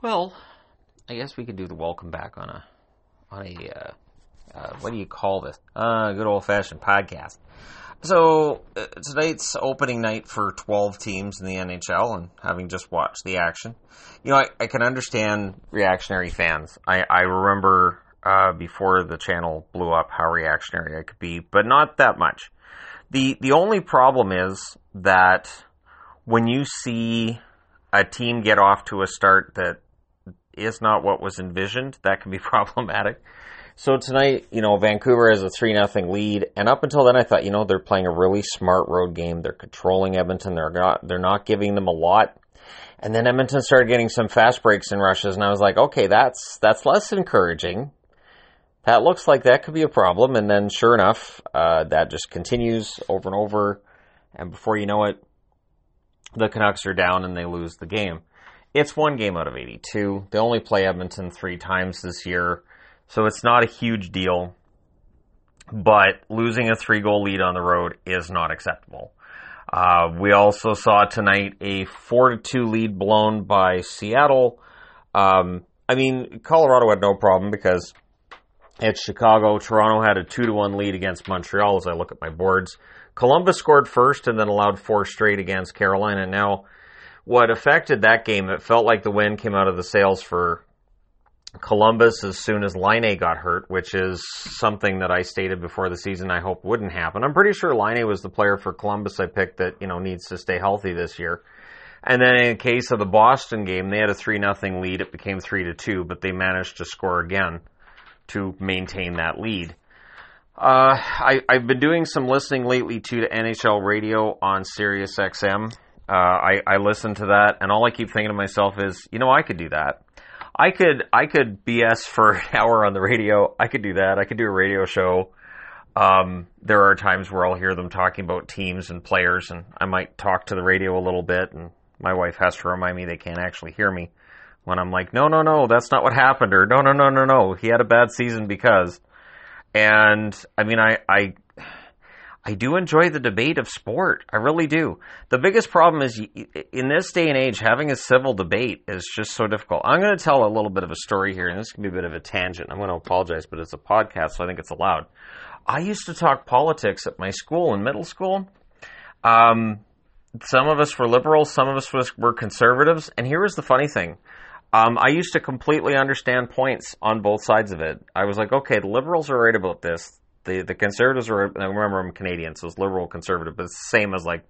Well, I guess we could do the welcome back on a on a uh, uh, what do you call this? Uh, good old fashioned podcast. So uh, tonight's opening night for 12 teams in the NHL, and having just watched the action, you know, I, I can understand reactionary fans. I, I remember uh, before the channel blew up how reactionary I could be, but not that much. the The only problem is that when you see a team get off to a start that is not what was envisioned, that can be problematic. So tonight, you know, Vancouver has a 3 nothing lead, and up until then I thought, you know, they're playing a really smart road game. They're controlling Edmonton. They're not they're not giving them a lot. And then Edmonton started getting some fast breaks and rushes, and I was like, okay, that's that's less encouraging. That looks like that could be a problem. And then, sure enough, uh, that just continues over and over. And before you know it, the Canucks are down and they lose the game. It's one game out of 82. They only play Edmonton three times this year. So it's not a huge deal, but losing a three goal lead on the road is not acceptable. Uh, we also saw tonight a 4 to 2 lead blown by Seattle. Um, I mean, Colorado had no problem because it's Chicago. Toronto had a 2 to 1 lead against Montreal as I look at my boards. Columbus scored first and then allowed four straight against Carolina. Now, what affected that game, it felt like the wind came out of the sails for Columbus as soon as Laine got hurt, which is something that I stated before the season I hope wouldn't happen. I'm pretty sure Laine was the player for Columbus I picked that, you know, needs to stay healthy this year. And then in the case of the Boston game, they had a 3 nothing lead. It became 3 to 2, but they managed to score again to maintain that lead. Uh, I, I've been doing some listening lately to the NHL radio on Sirius XM. Uh, I, I listen to that, and all I keep thinking to myself is, you know, I could do that. I could I could BS for an hour on the radio. I could do that. I could do a radio show. Um, there are times where I'll hear them talking about teams and players, and I might talk to the radio a little bit. And my wife has to remind me they can't actually hear me when I'm like, no, no, no, that's not what happened, or no, no, no, no, no, he had a bad season because. And I mean, I I I do enjoy the debate of sport. I really do. The biggest problem is in this day and age, having a civil debate is just so difficult. I'm going to tell a little bit of a story here, and this can be a bit of a tangent. I'm going to apologize, but it's a podcast, so I think it's allowed. I used to talk politics at my school in middle school. Um, some of us were liberals, some of us were conservatives, and here was the funny thing. Um, I used to completely understand points on both sides of it. I was like, okay, the liberals are right about this the the conservatives are. I remember I'm Canadian, so it's liberal conservative, but it's the same as like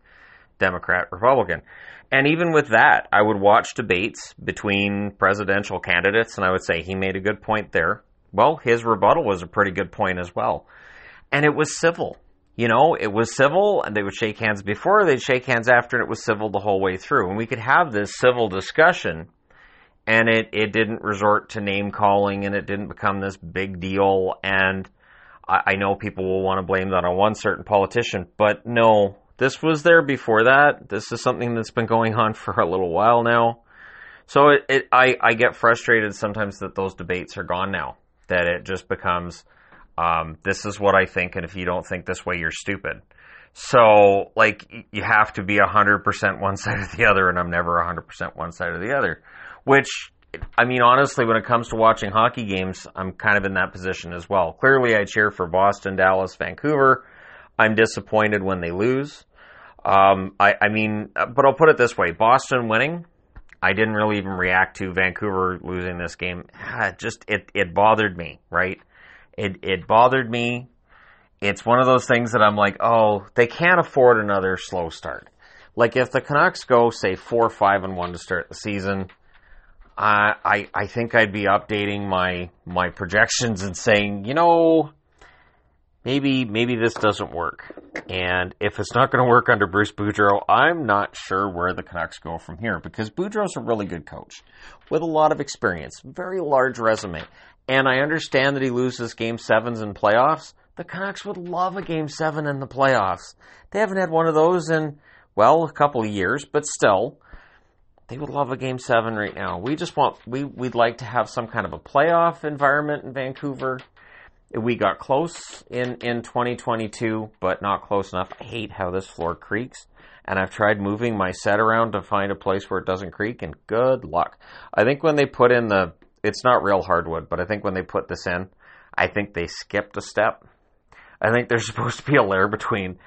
Democrat Republican. And even with that, I would watch debates between presidential candidates, and I would say he made a good point there. Well, his rebuttal was a pretty good point as well, and it was civil. You know, it was civil, and they would shake hands before, they'd shake hands after, and it was civil the whole way through. And we could have this civil discussion, and it, it didn't resort to name calling, and it didn't become this big deal. And I, I know people will want to blame that on one certain politician, but no, this was there before that. This is something that's been going on for a little while now. So it, it I, I get frustrated sometimes that those debates are gone now. That it just becomes, um, this is what I think, and if you don't think this way, you're stupid. So, like, you have to be 100% one side or the other, and I'm never 100% one side or the other. Which I mean, honestly, when it comes to watching hockey games, I'm kind of in that position as well. Clearly, I cheer for Boston, Dallas, Vancouver. I'm disappointed when they lose. Um, I, I mean, but I'll put it this way: Boston winning, I didn't really even react to Vancouver losing this game. It just it it bothered me, right? It it bothered me. It's one of those things that I'm like, oh, they can't afford another slow start. Like if the Canucks go say four, five, and one to start the season, I I think I'd be updating my my projections and saying, you know, maybe maybe this doesn't work. And if it's not going to work under Bruce Boudreau, I'm not sure where the Canucks go from here because Boudreau's a really good coach with a lot of experience, very large resume. And I understand that he loses game sevens in playoffs. The Canucks would love a game seven in the playoffs. They haven't had one of those in, well, a couple of years, but still they would love a game seven right now. We just want we we'd like to have some kind of a playoff environment in Vancouver. we got close in, in 2022, but not close enough. I hate how this floor creaks. And I've tried moving my set around to find a place where it doesn't creak, and good luck. I think when they put in the, it's not real hardwood, but I think when they put this in, I think they skipped a step. I think there's supposed to be a layer between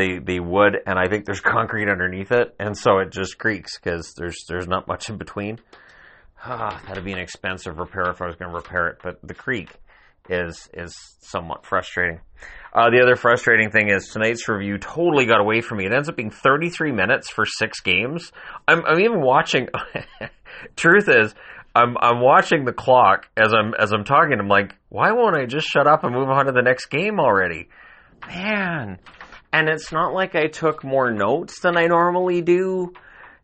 the, the wood and I think there's concrete underneath it, and so it just creaks because there's there's not much in between. Ah, that'd be an expensive repair if I was going to repair it, but the creak is is somewhat frustrating. Uh, the other frustrating thing is tonight's review totally got away from me. It ends up being 33 minutes for six games. I'm, I'm even watching. truth is, I'm I'm watching the clock as I'm as I'm talking. I'm like, why won't I just shut up and move on to the next game already? Man, and it's not like I took more notes than I normally do.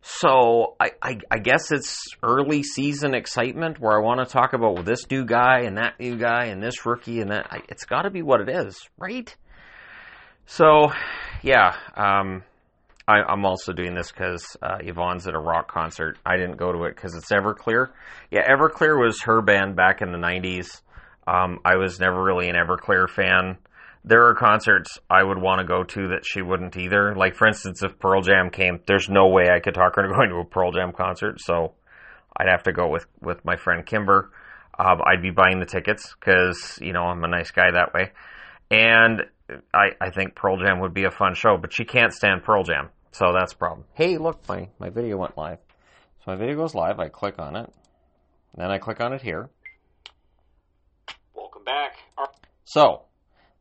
So I, I, I, guess it's early season excitement where I want to talk about this new guy and that new guy and this rookie and that. I, it's got to be what it is, right? So, yeah, um, I, am also doing this because uh, Yvonne's at a rock concert. I didn't go to it because it's Everclear. Yeah, Everclear was her band back in the 90s. Um, I was never really an Everclear fan there are concerts I would want to go to that she wouldn't either. Like, for instance, if Pearl Jam came, there's no way I could talk her into going to a Pearl Jam concert. So I'd have to go with, with my friend Kimber. Um, I'd be buying the tickets because, you know, I'm a nice guy that way. And I, I think Pearl Jam would be a fun show, but she can't stand Pearl Jam. So that's a problem. Hey, look, my, my video went live. So my video goes live. I click on it. Then I click on it here. Welcome back. So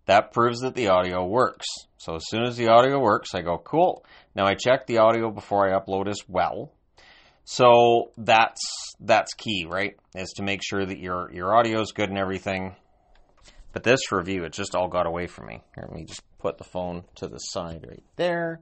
that proves that the audio works. So as soon as the audio works, I go, cool. Now I check the audio before I upload as well. So that's that's key, right? Is to make sure that your your audio is good and everything. But this review, it just all got away from me. Here, let me just put the phone to the side right there.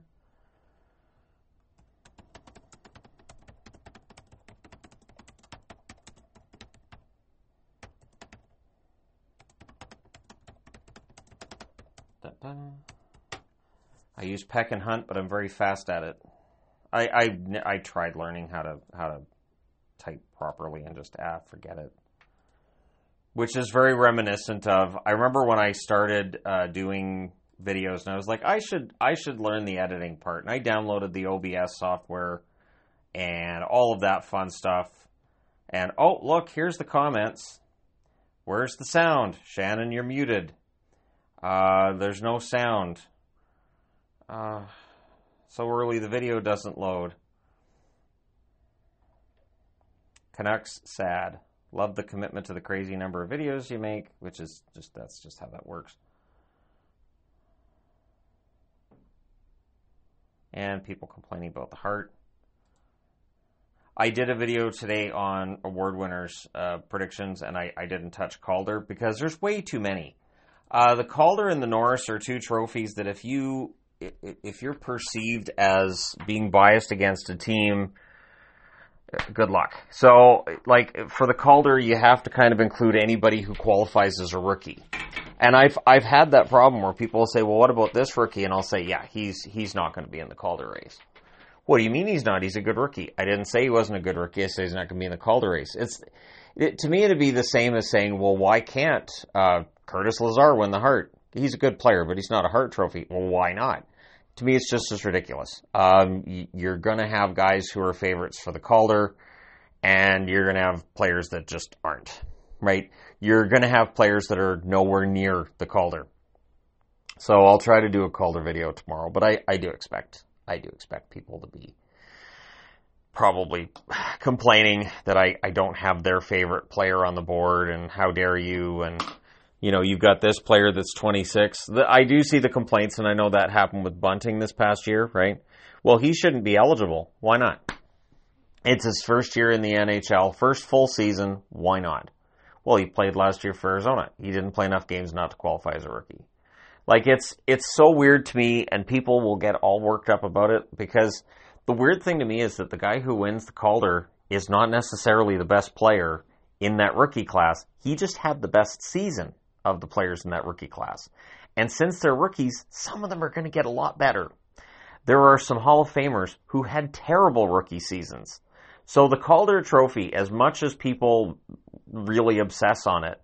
I use peck and hunt, but I'm very fast at it. I, I, I tried learning how to how to type properly and just ah forget it. Which is very reminiscent of I remember when I started uh, doing videos and I was like I should I should learn the editing part and I downloaded the OBS software and all of that fun stuff. And oh look, here's the comments. Where's the sound? Shannon, you're muted. Uh, there's no sound. Uh, so early the video doesn't load. Canucks sad. Love the commitment to the crazy number of videos you make, which is just that's just how that works. And people complaining about the Hart. I did a video today on award winners uh, predictions, and I, I didn't touch Calder because there's way too many. Uh, the Calder and the Norris are two trophies that if you if you're perceived as being biased against a team, good luck. So, like for the Calder, you have to kind of include anybody who qualifies as a rookie. And I've I've had that problem where people will say, "Well, what about this rookie?" And I'll say, "Yeah, he's he's not going to be in the Calder race." What do you mean he's not? He's a good rookie. I didn't say he wasn't a good rookie. I said he's not going to be in the Calder race. It's it, to me it'd be the same as saying, "Well, why can't uh, Curtis Lazar win the Hart. He's a good player, but he's not a Hart Trophy. Well, why not? To me, it's just as ridiculous. Um, you're going to have guys who are favorites for the Calder, and you're going to have players that just aren't, right? You're going to have players that are nowhere near the Calder. So I'll try to do a Calder video tomorrow, but I, I do expect I do expect people to be probably complaining that I, I don't have their favorite player on the board and how dare you and you know, you've got this player that's 26. The, I do see the complaints, and I know that happened with Bunting this past year, right? Well, he shouldn't be eligible. Why not? It's his first year in the NHL, first full season. Why not? Well, he played last year for Arizona. He didn't play enough games not to qualify as a rookie. Like it's it's so weird to me, and people will get all worked up about it because the weird thing to me is that the guy who wins the Calder is not necessarily the best player in that rookie class. He just had the best season of the players in that rookie class. And since they're rookies, some of them are going to get a lot better. There are some Hall of Famers who had terrible rookie seasons. So the Calder Trophy, as much as people really obsess on it,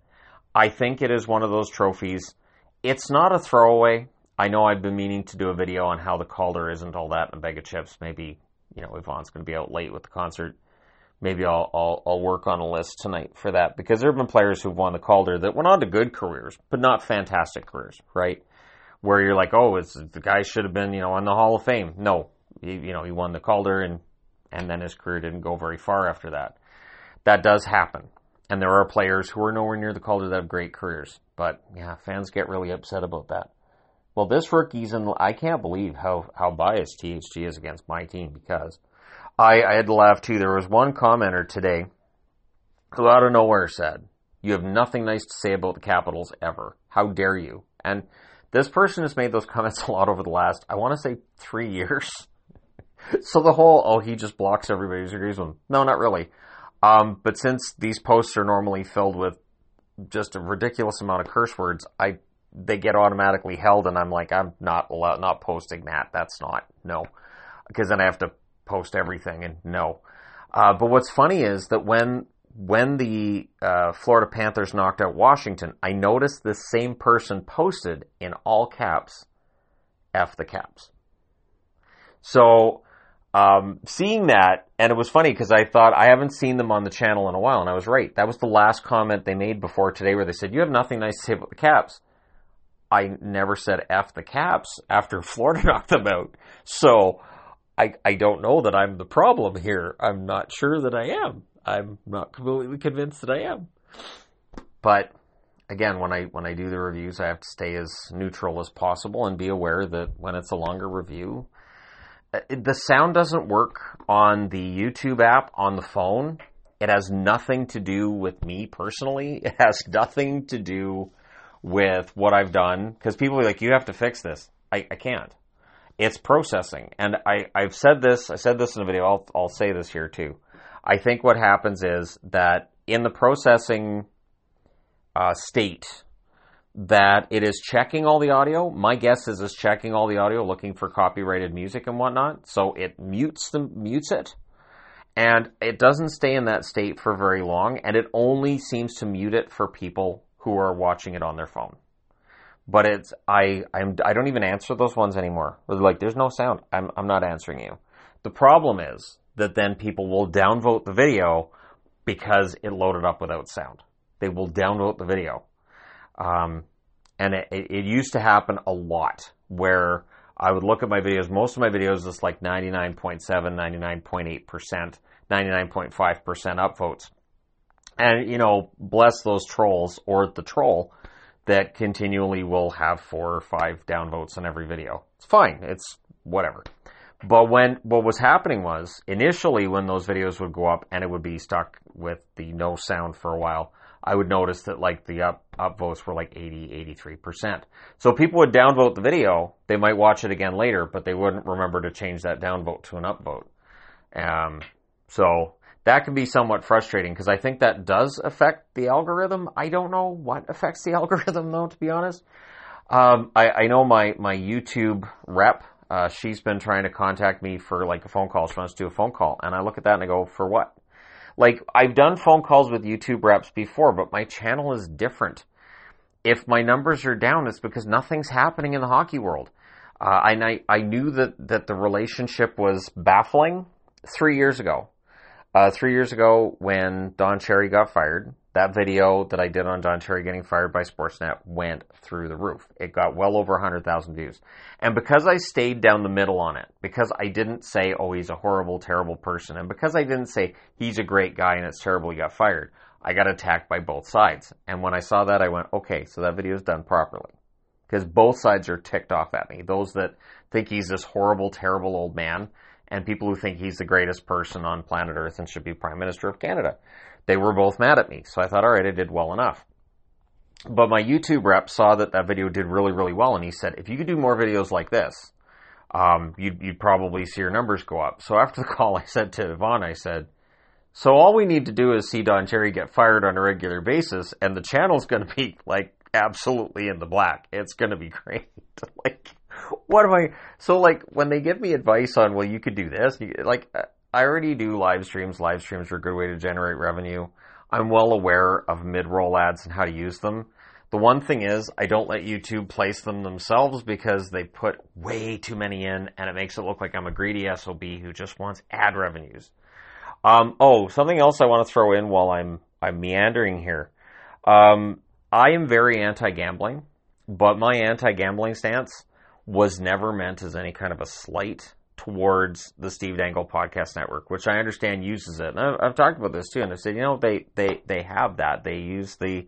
I think it is one of those trophies. It's not a throwaway. I know I've been meaning to do a video on how the Calder isn't all that in a bag of chips. Maybe, you know, Yvonne's going to be out late with the concert. Maybe I'll, I'll, I'll work on a list tonight for that because there have been players who've won the Calder that went on to good careers, but not fantastic careers, right? Where you're like, oh, it's, the guy should have been, you know, in the Hall of Fame. No, he, you know, he won the Calder and, and then his career didn't go very far after that. That does happen. And there are players who are nowhere near the Calder that have great careers. But yeah, fans get really upset about that. Well, this rookie's in. I can't believe how how biased THG is against my team because I I had to laugh too. There was one commenter today who out of nowhere said, "You have nothing nice to say about the Capitals ever. How dare you?" And this person has made those comments a lot over the last, I want to say, three years. so the whole, oh, he just blocks everybody who agrees with him. No, not really. Um, but since these posts are normally filled with just a ridiculous amount of curse words, I they get automatically held, and I'm like, I'm not allowed, not posting that. That's not no, because then I have to post everything, and no. Uh, but what's funny is that when when the uh, Florida Panthers knocked out Washington, I noticed the same person posted in all caps, "F the Caps." So um, seeing that, and it was funny because I thought I haven't seen them on the channel in a while, and I was right. That was the last comment they made before today, where they said, "You have nothing nice to say about the Caps." I never said "f the Caps" after Florida knocked them out, so I I don't know that I'm the problem here. I'm not sure that I am. I'm not completely convinced that I am. But again, when I when I do the reviews, I have to stay as neutral as possible and be aware that when it's a longer review uh, the sound doesn't work on the YouTube app on the phone. It has nothing to do with me personally. It has nothing to do with what I've done because people are like, you have to fix this. I, I can't. It's processing. And I, I've said this, I said this in a video, I'll, I'll say this here too. I think what happens is that in the processing uh, state that it is checking all the audio. My guess is it's checking all the audio, looking for copyrighted music and whatnot. So it mutes the mutes it, and it doesn't stay in that state for very long, and it only seems to mute it for people who are watching it on their phone. But it's I I'm I don't even answer those ones anymore. Like, there's no sound. I'm I'm not answering you. The problem is that then people will downvote the video because it loaded up without sound. They will downvote the video um, and it, it, used to happen a lot where I would look at my videos. Most of my videos is like 99.7, 99.8%, 99.5% upvotes. And, you know, bless those trolls or the troll that continually will have four or five downvotes on every video. It's fine. It's whatever. But when what was happening was initially when those videos would go up and it would be stuck with the no sound for a while, I would notice that like the up upvotes were like 80, 83%. So people would downvote the video. They might watch it again later, but they wouldn't remember to change that downvote to an upvote. Um, so that can be somewhat frustrating because I think that does affect the algorithm. I don't know what affects the algorithm though, to be honest. Um, I, I, know my, my YouTube rep, uh, she's been trying to contact me for like a phone call. She wants to do a phone call. And I look at that and I go, for what? Like, I've done phone calls with YouTube reps before, but my channel is different. If my numbers are down, it's because nothing's happening in the hockey world. Uh, and I, I knew that, that the relationship was baffling three years ago. Uh, three years ago, when Don Cherry got fired, that video that I did on Don Cherry getting fired by Sportsnet went through the roof. It got well over 100,000 views. And because I stayed down the middle on it, because I didn't say, oh, he's a horrible, terrible person, and because I didn't say, he's a great guy and it's terrible he got fired, I got attacked by both sides. And when I saw that, I went, okay, so that video is done properly. Because both sides are ticked off at me. Those that think he's this horrible, terrible old man, and people who think he's the greatest person on planet Earth and should be Prime Minister of Canada they were both mad at me. So I thought, all right, I did well enough. But my YouTube rep saw that that video did really, really well, and he said, if you could do more videos like this, um, you'd, you'd probably see your numbers go up. So after the call, I said to Yvonne, I said, so all we need to do is see Don Cherry get fired on a regular basis, and the channel's going to be like absolutely in the black. It's going to be great. like, what am I? So like when they give me advice on, well, you could do this, you, like I already do live streams. Live streams are a good way to generate revenue. I'm well aware of mid-roll ads and how to use them. The one thing is, I don't let YouTube place them themselves because they put way too many in, and it makes it look like I'm a greedy SOB who just wants ad revenues. Um, oh, something else I want to throw in while I'm I'm meandering here. Um, I am very anti-gambling, but my anti-gambling stance was never meant as any kind of a slight towards the Steve Dangle Podcast Network, which I understand uses it. And I've, I've talked about this too, and I said, you know, they they they have that. They use the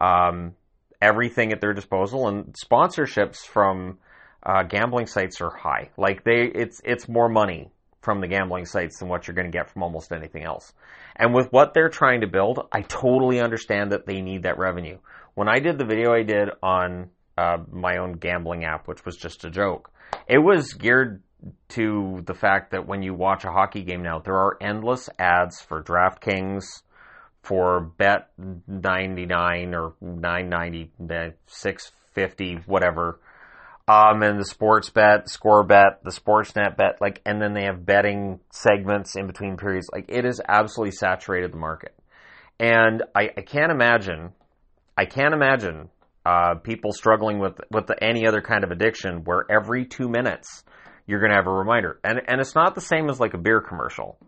um, everything at their disposal, and sponsorships from uh, gambling sites are high. Like they, it's it's more money from the gambling sites than what you're going to get from almost anything else. And with what they're trying to build, I totally understand that they need that revenue. When I did the video I did on uh, my own gambling app, which was just a joke, it was geared to the fact that when you watch a hockey game now, there are endless ads for DraftKings, for Bet 99 or 990, 650, whatever. Um, and the sports bet, score bet, the sportsnet bet, like, and then they have betting segments in between periods. Like, it has absolutely saturated the market. And I, I can't imagine, I can't imagine, uh, people struggling with, with the, any other kind of addiction where every two minutes you're going to have a reminder. And, and it's not the same as like a beer commercial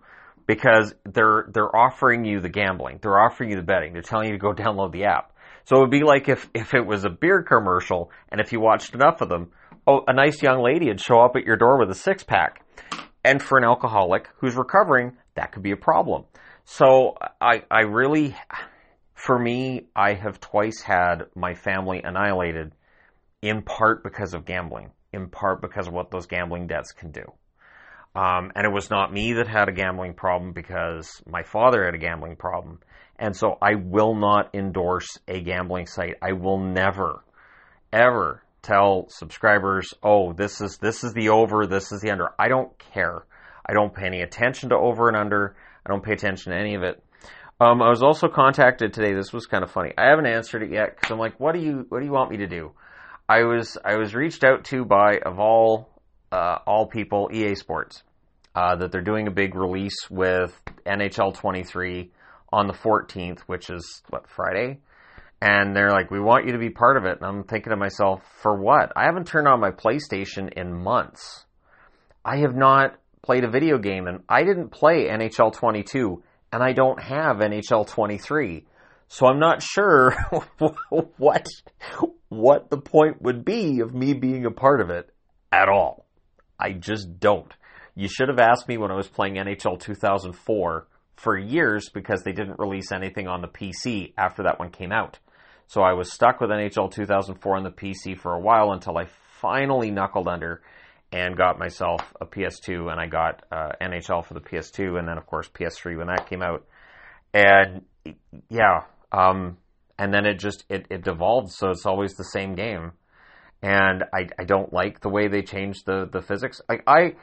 because they're they're offering you the gambling, they're offering you the betting, they're telling you to go download the app. So it would be like if if it was a beer commercial, and if you watched enough of them, oh, a nice young lady would show up at your door with a six pack, and for an alcoholic who's recovering, that could be a problem. So I I really, for me, I have twice had my family annihilated, in part because of gambling, in part because of what those gambling debts can do. Um, and it was not me that had a gambling problem because my father had a gambling problem. And so I will not endorse a gambling site. I will never, ever tell subscribers, oh, this is, this is the over, this is the under. I don't care. I don't pay any attention to over and under. I don't pay attention to any of it. Um, I was also contacted today. This was kind of funny. I haven't answered it yet because I'm like, what do you, what do you want me to do? I was, I was reached out to by, of all, uh, all people, EA Sports uh, that they're doing a big release with NHL 23 on the 14th, which is what Friday. And they're like, "We want you to be part of it." And I'm thinking to myself, "For what? I haven't turned on my PlayStation in months. I have not played a video game, and I didn't play NHL 22, and I don't have NHL 23." So I'm not sure what what the point would be of me being a part of it at all. I just don't. You should have asked me when I was playing NHL 2004 for years because they didn't release anything on the PC after that one came out. So I was stuck with NHL 2004 on the PC for a while until I finally knuckled under and got myself a PS2 and I got uh, NHL for the PS2 and then of course PS3 when that came out. And yeah, um, and then it just it, it devolved so it's always the same game. And I, I don't like the way they changed the, the physics. Like I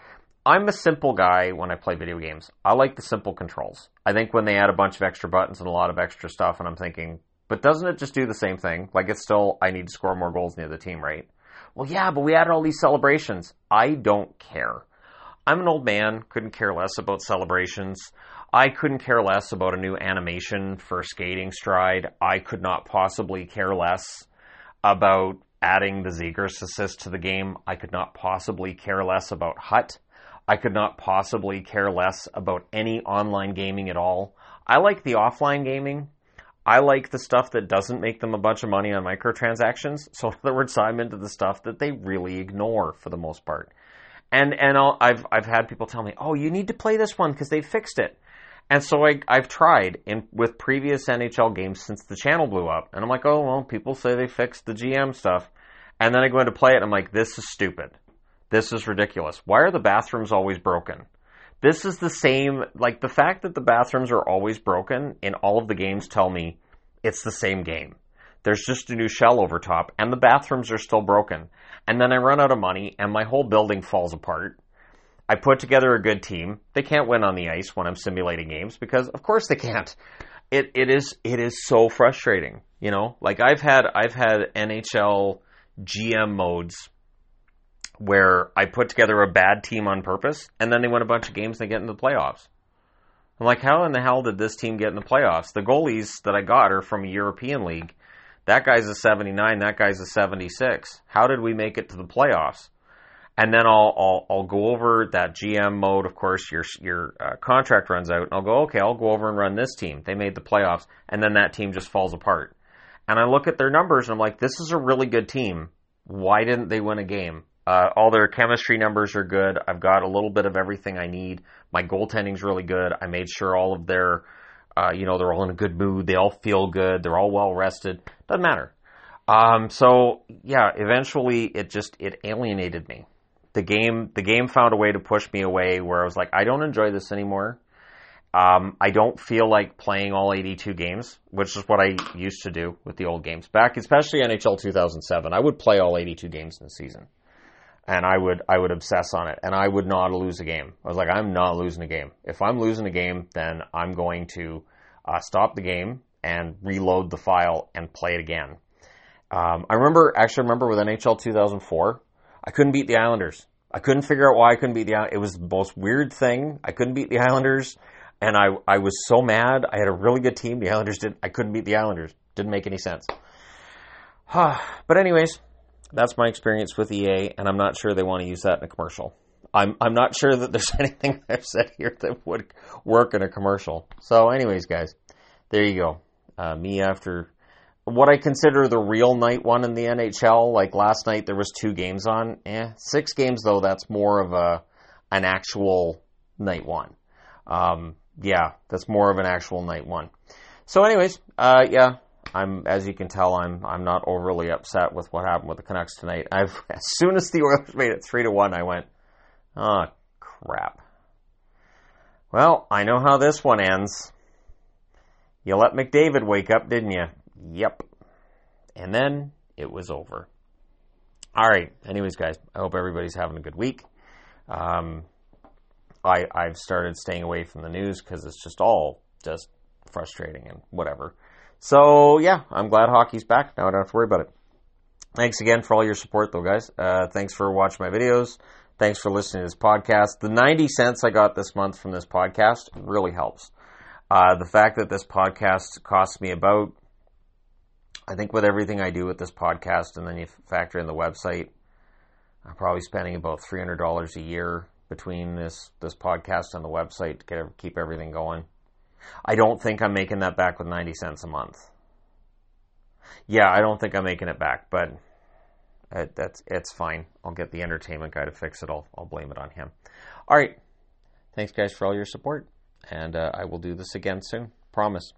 I'm a simple guy when I play video games. I like the simple controls. I think when they add a bunch of extra buttons and a lot of extra stuff, and I'm thinking, but doesn't it just do the same thing? Like it's still, I need to score more goals near the team, right? Well, yeah, but we added all these celebrations. I don't care. I'm an old man, couldn't care less about celebrations. I couldn't care less about a new animation for skating stride. I could not possibly care less about adding the Zegras assist to the game. I could not possibly care less about Hut. I could not possibly care less about any online gaming at all. I like the offline gaming. I like the stuff that doesn't make them a bunch of money on microtransactions. So in other words, I'm into the stuff that they really ignore for the most part. And and i have I've had people tell me, oh, you need to play this one because they fixed it. And so I, I've tried in with previous NHL games since the channel blew up, and I'm like, oh well, people say they fixed the GM stuff, and then I go into play it, and I'm like, this is stupid. This is ridiculous. Why are the bathrooms always broken? This is the same, like the fact that the bathrooms are always broken in all of the games tell me it's the same game. There's just a new shell over top and the bathrooms are still broken. And then I run out of money and my whole building falls apart. I put together a good team. They can't win on the ice when I'm simulating games because of course they can't. It it is it is so frustrating, you know? Like I've had I've had NHL GM modes where I put together a bad team on purpose, and then they win a bunch of games and they get into the playoffs. I'm like, how in the hell did this team get in the playoffs? The goalies that I got are from a European league. That guy's a 79. That guy's a 76. How did we make it to the playoffs? And then I'll I'll, I'll go over that GM mode. Of course, your your uh, contract runs out, and I'll go, okay, I'll go over and run this team. They made the playoffs, and then that team just falls apart. And I look at their numbers, and I'm like, this is a really good team. Why didn't they win a game? Uh, all their chemistry numbers are good. I've got a little bit of everything I need. My goaltending's really good. I made sure all of their, uh, you know, they're all in a good mood. They all feel good. They're all well rested. Doesn't matter. Um, so yeah, eventually it just it alienated me. The game the game found a way to push me away where I was like, I don't enjoy this anymore. Um, I don't feel like playing all 82 games, which is what I used to do with the old games back, especially NHL 2007. I would play all 82 games in the season and I would I would obsess on it, and I would not lose a game. I was like, I'm not losing a game. If I'm losing a game, then I'm going to uh, stop the game and reload the file and play it again. Um, I remember actually remember with NHL 2004, I couldn't beat the Islanders. I couldn't figure out why I couldn't beat the Islanders. It was the most weird thing. I couldn't beat the Islanders, and I I was so mad. I had a really good team. The Islanders did. I couldn't beat the Islanders. Didn't make any sense. but anyways, that's my experience with EA, and I'm not sure they want to use that in a commercial. I'm I'm not sure that there's anything I've said here that would work in a commercial. So, anyways, guys, there you go. Uh, me after what I consider the real night one in the NHL. Like last night, there was two games on. Eh, six games though. That's more of a an actual night one. Um, yeah, that's more of an actual night one. So, anyways, uh, yeah, I'm, as you can tell, I'm I'm not overly upset with what happened with the Canucks tonight. I've as soon as the Oilers made it three to one, I went, oh crap. Well, I know how this one ends. You let McDavid wake up, didn't you? Yep. And then it was over. All right. Anyways, guys, I hope everybody's having a good week. Um, I I've started staying away from the news because it's just all just frustrating and whatever. So yeah, I'm glad hockey's back. Now I don't have to worry about it. Thanks again for all your support, though, guys. Uh, thanks for watching my videos. Thanks for listening to this podcast. The 90 cents I got this month from this podcast really helps. Uh, the fact that this podcast costs me about, I think, with everything I do with this podcast, and then you factor in the website, I'm probably spending about $300 a year between this this podcast and the website to get, keep everything going. I don't think I'm making that back with 90 cents a month. Yeah, I don't think I'm making it back, but it, that's it's fine. I'll get the entertainment guy to fix it. I'll, I'll blame it on him. All right. Thanks, guys, for all your support. And uh, I will do this again soon. Promise.